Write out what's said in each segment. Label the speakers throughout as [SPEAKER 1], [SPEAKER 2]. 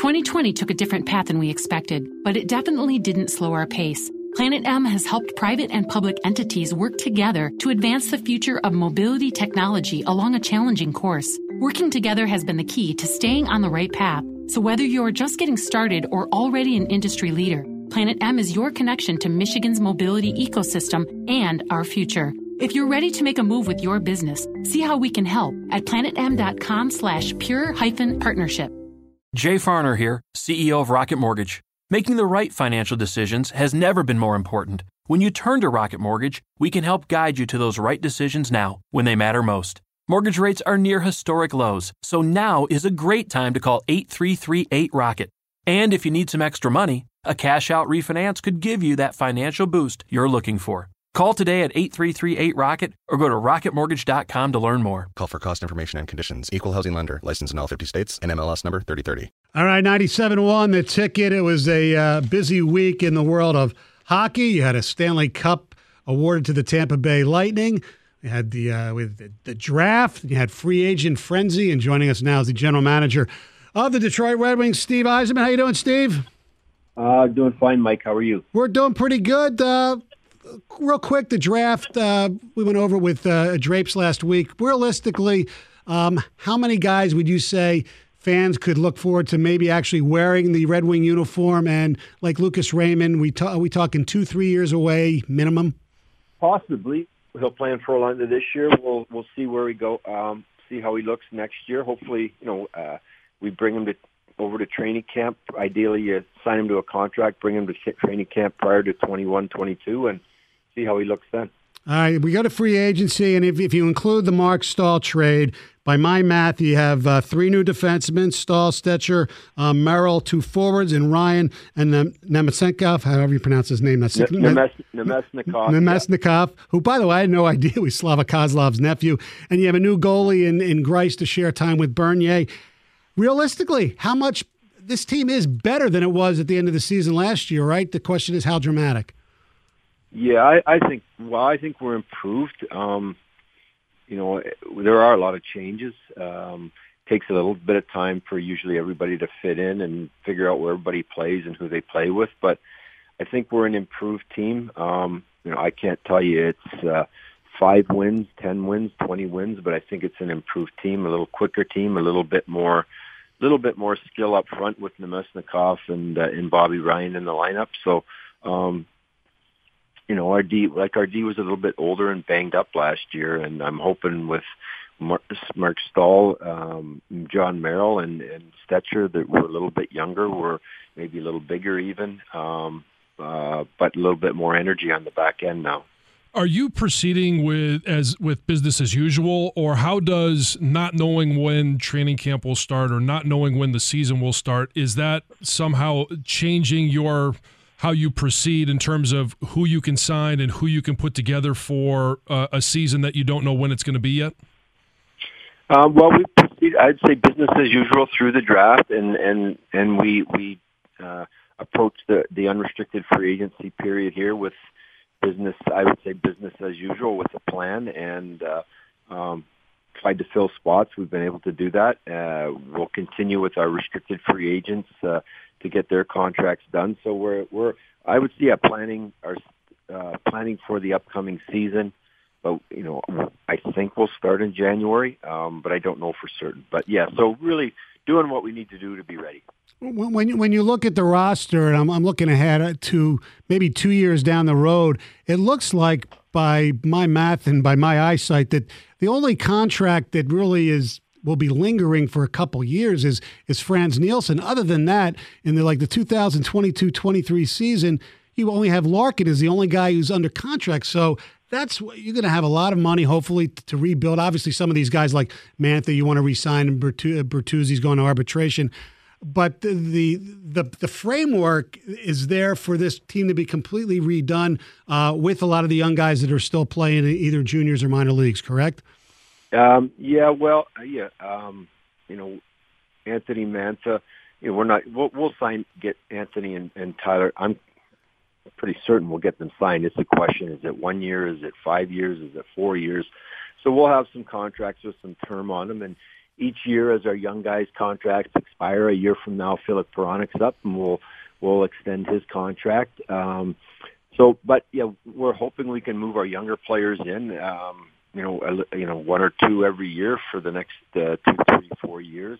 [SPEAKER 1] 2020 took a different path than we expected, but it definitely didn't slow our pace. Planet M has helped private and public entities work together to advance the future of mobility technology along a challenging course. Working together has been the key to staying on the right path. So whether you're just getting started or already an industry leader, Planet M is your connection to Michigan's mobility ecosystem and our future. If you're ready to make a move with your business, see how we can help at planetm.com slash pure hyphen partnership.
[SPEAKER 2] Jay Farner here, CEO of Rocket Mortgage. Making the right financial decisions has never been more important. When you turn to Rocket Mortgage, we can help guide you to those right decisions now when they matter most. Mortgage rates are near historic lows, so now is a great time to call 8338 Rocket. And if you need some extra money, a cash out refinance could give you that financial boost you're looking for. Call today at 8338 Rocket or go to rocketmortgage.com to learn more.
[SPEAKER 3] Call for cost information and conditions. Equal housing lender. License in all 50 states. NMLS number 3030.
[SPEAKER 4] All right, 97 1, the ticket. It was a uh, busy week in the world of hockey. You had a Stanley Cup awarded to the Tampa Bay Lightning. You had the, uh, with the, the draft. You had free agent frenzy. And joining us now is the general manager of the Detroit Red Wings, Steve Yzerman. How you doing, Steve?
[SPEAKER 5] Uh, doing fine, Mike. How are you?
[SPEAKER 4] We're doing pretty good. Uh, real quick, the draft uh, we went over with uh, Drapes last week. Realistically, um, how many guys would you say fans could look forward to maybe actually wearing the Red Wing uniform? And like Lucas Raymond, we ta- we talking two three years away minimum.
[SPEAKER 5] Possibly, he'll play in Orlando this year. We'll we'll see where we go. Um, see how he looks next year. Hopefully, you know, uh, we bring him to over to training camp. Ideally, you sign him to a contract, bring him to training camp prior to 21, 22, and see how he looks then.
[SPEAKER 4] All right, we got a free agency, and if, if you include the Marc Staal trade, by my math, you have uh, three new defensemen: Staal, Stecher, uh, Merrill, two forwards, and Ryan and um, Nemesnikov, however you pronounce his name.
[SPEAKER 5] That's Namestnikov.
[SPEAKER 4] Nemesnikov, who, by the way, I had no idea was Slava Kozlov's nephew. And you have a new goalie in, in Greiss to share time with Bernier. Realistically, how much this team is better than it was at the end of the season last year, right? The question is how dramatic.
[SPEAKER 5] Yeah, I, I think. Well, I think we're improved. Um, you know, there are a lot of changes. Um, takes a little bit of time for usually everybody to fit in and figure out where everybody plays and who they play with. But I think we're an improved team. Um, you know, I can't tell you it's uh, five wins, ten wins, twenty wins, but I think it's an improved team, a little quicker team, a little bit more, little bit more skill up front with Namestnikov and uh, and Bobby Ryan in the lineup. So. Um, you know, our D, like our D was a little bit older and banged up last year, and I'm hoping with Mark, Marc Staal, um, Jon Merrill, and, and Stecher that we're a little bit younger, we're maybe a little bigger even, um, uh, but a little bit more energy on the back end now.
[SPEAKER 6] Are you proceeding with as with business as usual, or how does not knowing when training camp will start or not knowing when the season will start is that somehow changing your how you proceed in terms of who you can sign and who you can put together for uh, a season that you don't know when it's going to be yet?
[SPEAKER 5] Um, well, we proceed. I'd say business as usual through the draft, and and and we we uh, approach the the unrestricted free agency period here with business. I would say business as usual with a plan, and uh, um, tried to fill spots. We've been able to do that. Uh, we'll continue with our restricted free agents. To get their contracts done. So we're we're I would see a planning our uh, planning for the upcoming season. But you know, I think we'll start in January, um, but I don't know for certain. But yeah, so really doing what we need to do to be ready.
[SPEAKER 4] When you, when you look at the roster, and I'm, I'm looking ahead to maybe two years down the road, it looks like by my math and by my eyesight that the only contract that really is will be lingering for a couple years is is Frans Nielsen. Other than that, in the like the 2022-23 season, you only have Larkin is the only guy who's under contract. So that's you're going to have a lot of money, hopefully, to rebuild. Obviously, some of these guys like Mantha, you want to resign, and Bertuzzi's going to arbitration. But the, the, the the framework is there for this team to be completely redone uh, with a lot of the young guys that are still playing in either juniors or minor leagues. Correct?
[SPEAKER 5] Um, yeah, well, uh, yeah, um, you know, Anthony Mantha, you know, we're not, we'll, we'll sign, get Anthony and, and Tyler. I'm pretty certain we'll get them signed. It's a question, is it one year? Is it five years? Is it four years? So we'll have some contracts with some term on them. And each year as our young guys' contracts expire. A year from now, Filip Hronek's up, and we'll we'll extend his contract. Um, so, but yeah, we're hoping we can move our younger players in. Um, you know, you know, one or two every year for the next uh, two, three, four years.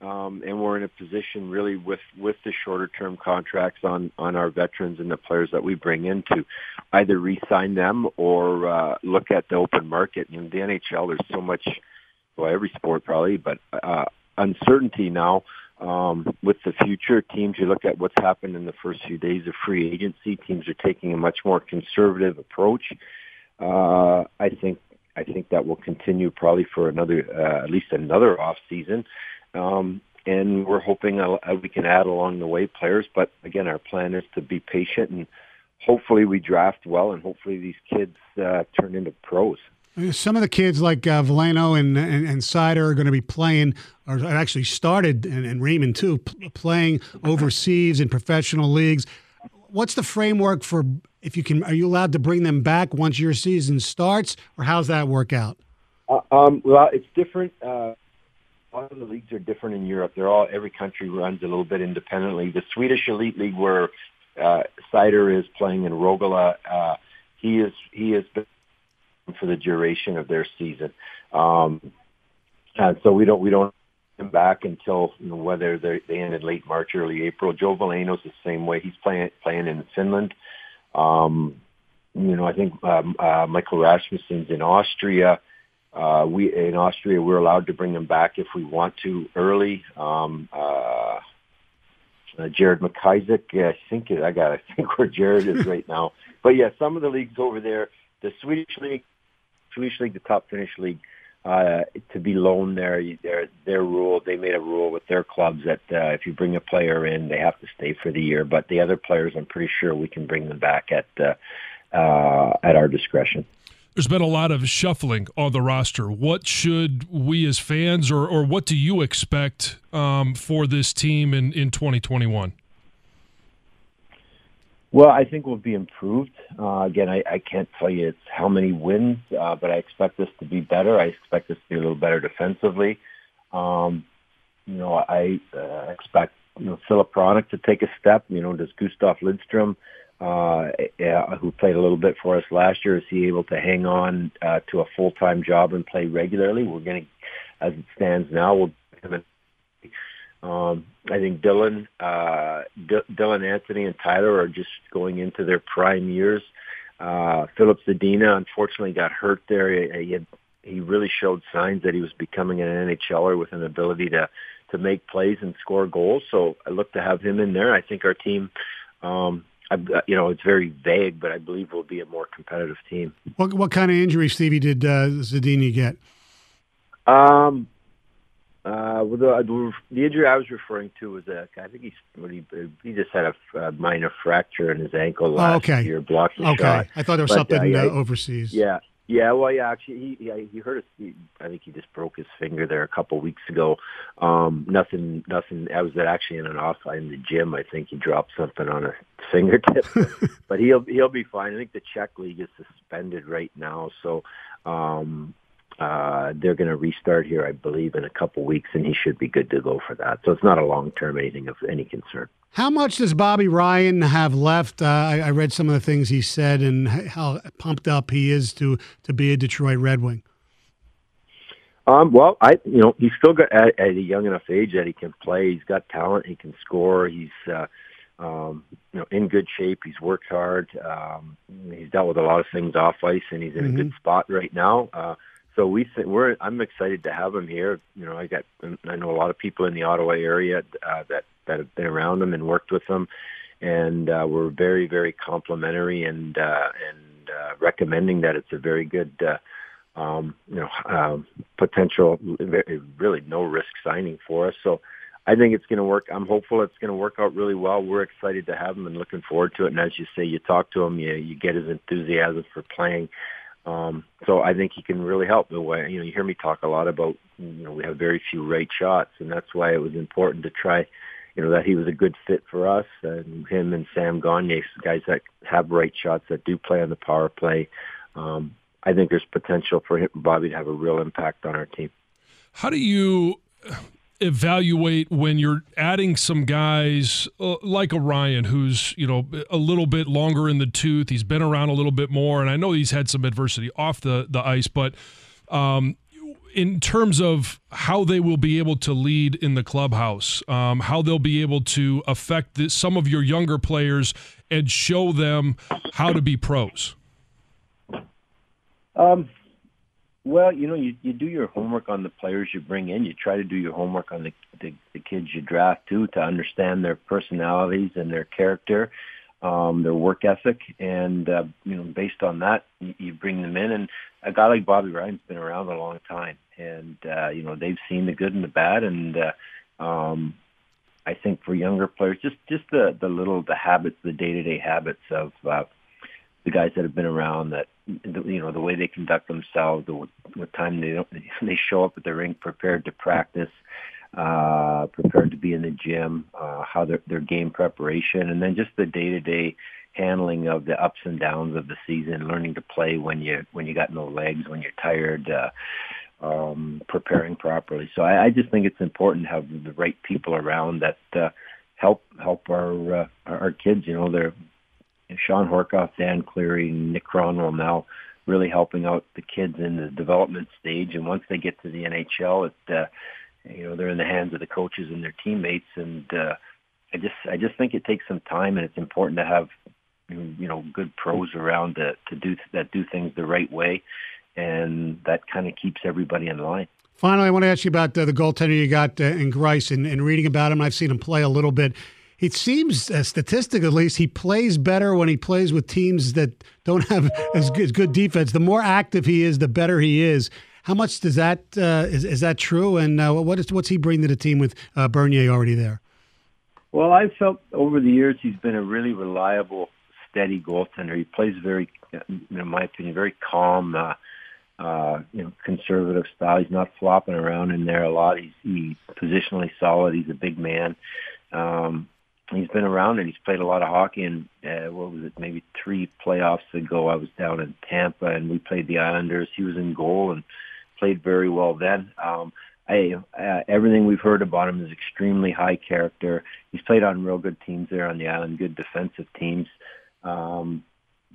[SPEAKER 5] Um, and we're in a position really with with the shorter term contracts on on our veterans and the players that we bring in to either re-sign them or uh, look at the open market. In the NHL, there's so much, well, every sport probably, but uh, uncertainty now um, with the future. Teams, you look at what's happened in the first few days of free agency. Teams are taking a much more conservative approach. Uh, I think I think that will continue probably for another uh, at least another off season. Um, and we're hoping uh, we can add along the way players. But again, our plan is to be patient and hopefully we draft well, and hopefully these kids uh, turn into pros.
[SPEAKER 4] Some of the kids like uh, Veleno and, and, and Seider are going to be playing, or actually started, and, and Raymond too, playing overseas in professional leagues. What's the framework for if you can? Are you allowed to bring them back once your season starts, or how's that work out?
[SPEAKER 5] Uh, um, well, it's different. Uh, a lot of the leagues are different in Europe. They're all every country runs a little bit independently. The Swedish elite league, where uh, Seider is playing in Rögle, uh, he is he has been for the duration of their season. Um, and so we don't we don't him back until you know, whether they ended late March, early April. Joe Veleno's the same way. He's playing playing in Finland. Um, you know, I think um, uh, Michael Rasmussen's in Austria. Uh, we in Austria we're allowed to bring them back if we want to early. Um, uh, uh, Jared McIsaac, I think I got to think where Jared is right now. But yeah, some of the leagues over there, the Swedish league, Swedish league, the top Finnish league, uh, to be loaned there, their their rule. They made a rule with their clubs that uh, if you bring a player in, they have to stay for the year. But the other players, I'm pretty sure we can bring them back at uh, uh, at our discretion
[SPEAKER 6] there's been a lot of shuffling on the roster. What should we as fans, or, or what do you expect um, for this team in, in 2021?
[SPEAKER 5] Well, I think we'll be improved. Uh, again, I, I can't tell you it's how many wins, uh, but I expect us to be better. I expect us to be a little better defensively. Um, you know, I uh, expect you know Filip Hronek to take a step. You know, does Gustav Lindstrom uh, who played a little bit for us last year. Is he able to hang on uh, to a full time job and play regularly? We're going to, as it stands now, we'll. Um, I think Dylan, uh, D- Dylan Anthony and Tyler are just going into their prime years. Uh, Filip Zadina unfortunately got hurt there. He, he, had, he really showed signs that he was becoming an NHLer with an ability to to make plays and score goals. So I look to have him in there. I think our team um, I, you know, it's very vague, but I believe we'll be a more competitive team.
[SPEAKER 4] What what kind of injury, Stevie, did uh, Zadina get?
[SPEAKER 5] Um, uh, well, the, the injury I was referring to was a, I think he's he, he just had a, minor fracture in his ankle last oh,
[SPEAKER 4] okay.
[SPEAKER 5] year, blocked the
[SPEAKER 4] okay.
[SPEAKER 5] shot.
[SPEAKER 4] I thought there was but, something uh, yeah, uh, overseas.
[SPEAKER 5] Yeah, yeah, well, yeah, actually, he yeah, he hurt his. I think he just broke his finger there a couple of weeks ago. Um, nothing, nothing. I was actually in an off in the gym. I think he dropped something on a fingertip, but he'll he'll be fine. I think the Czech league is suspended right now, so um, uh, they're going to restart here, I believe, in a couple weeks, and he should be good to go for that. So it's not a long term anything of any concern.
[SPEAKER 4] How much does Bobby Ryan have left? Uh, I, I, read some of the things he said and how pumped up he is to to be a Detroit Red Wing.
[SPEAKER 5] Um, well, I you know he's still got at, at a young enough age that he can play. He's got talent. He can score. He's uh, um, you know in good shape. He's worked hard. Um, he's dealt with a lot of things off ice, and he's in mm-hmm. a good mm-hmm. spot right now. Uh, so we th- we're I'm excited to have him here. You know, I got I know a lot of people in the Ottawa area uh, that that have been around him and worked with him, and uh, we're very very complimentary and uh, and uh, recommending that it's a very good. Uh, um, you know, um, potential, really no risk signing for us. So I think it's going to work. I'm hopeful it's going to work out really well. We're excited to have him and looking forward to it. And as you say, you talk to him, you you get his enthusiasm for playing. Um, so I think he can really help. The way you know, you hear me talk a lot about you know we have very few right shots, and that's why it was important to try. You know that he was a good fit for us, and him and Sam Gagner, guys that have right shots that do play on the power play. Um, I think there's potential for him, Bobby, to have a real impact on our team.
[SPEAKER 6] How do you evaluate when you're adding some guys uh, like Orion, who's you know a little bit longer in the tooth. He's been around a little bit more, and I know he's had some adversity off the the ice, but. Um, in terms of how they will be able to lead in the clubhouse, um, how they'll be able to affect the, some of your younger players and show them how to be pros?
[SPEAKER 5] Um, well, you know, you, you do your homework on the players you bring in. You try to do your homework on the, the, the kids you draft too to understand their personalities and their character, um, their work ethic, and uh, you know, based on that, you, you bring them in. And a guy like Bobby Ryan's been around a long time, and uh, you know, they've seen the good and the bad, and uh, um, I think for younger players, just just the the little the habits, the day to day habits of uh, the guys that have been around. That you know the way they conduct themselves, the what time they don't they show up at the rink prepared to practice, uh, prepared to be in the gym, uh, how their their game preparation, and then just the day to day handling of the ups and downs of the season, learning to play when you when you got no legs, when you're tired. Uh, um, preparing properly. So I, I just think it's important to have the right people around that uh, help help our uh, our kids. You know, they're Shawn Horcoff, Dan Cleary, Nick Kronwall now really helping out the kids in the development stage. And once they get to the NHL, it uh, you know they're in the hands of the coaches and their teammates. And uh, I just I just think it takes some time, and it's important to have you know good pros around to to do that do things the right way and that kind of keeps everybody in line.
[SPEAKER 4] Finally, I want to ask you about uh, the goaltender you got uh, in Greiss and, and, reading about him. I've seen him play a little bit. It seems, uh, statistic at least, he plays better when he plays with teams that don't have as good, as good defense. The more active he is, the better he is. How much does that uh, is, is that true? And uh, what is what's he bring to the team with uh, Bernier already there?
[SPEAKER 5] Well, I've felt over the years he's been a really reliable, steady goaltender. He plays very, in my opinion, very calm. Uh, uh, you know, conservative style. He's not flopping around in there a lot. He's, he's positionally solid. He's a big man. Um, he's been around and he's played a lot of hockey. And uh, what was it? Maybe three playoffs ago, I was down in Tampa and we played the Islanders. He was in goal and played very well then. Um, I, uh, everything we've heard about him is extremely high character. He's played on real good teams there on the island, good defensive teams. Um,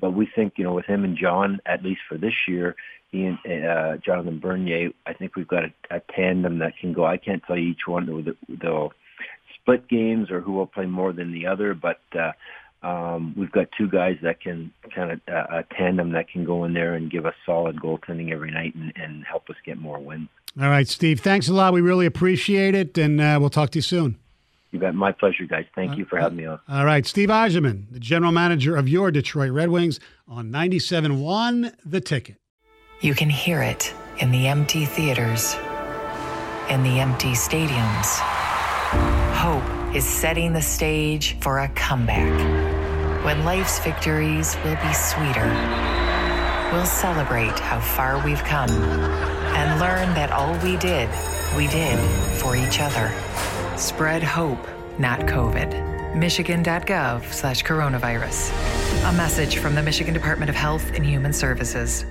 [SPEAKER 5] but we think, you know, with him and John, at least for this year, he and uh, Jonathan Bernier, I think we've got a, a tandem that can go. I can't tell you each one they'll split games or who will play more than the other, but uh, um, we've got two guys that can kind of uh, a tandem that can go in there and give us solid goaltending every night and, and help us get more wins.
[SPEAKER 4] All right, Steve. Thanks a lot. We really appreciate it, and uh, we'll talk to you soon.
[SPEAKER 5] You bet. My pleasure, guys. Thank you for having me on.
[SPEAKER 4] All right. Steve Yzerman, the general manager of your Detroit Red Wings on 97.1 The Ticket.
[SPEAKER 7] You can hear it in the empty theaters, in the empty stadiums. Hope is setting the stage for a comeback. When life's victories will be sweeter, we'll celebrate how far we've come and learn that all we did, we did for each other. Spread hope, not COVID. Michigan.gov slash coronavirus. A message from the Michigan Department of Health and Human Services.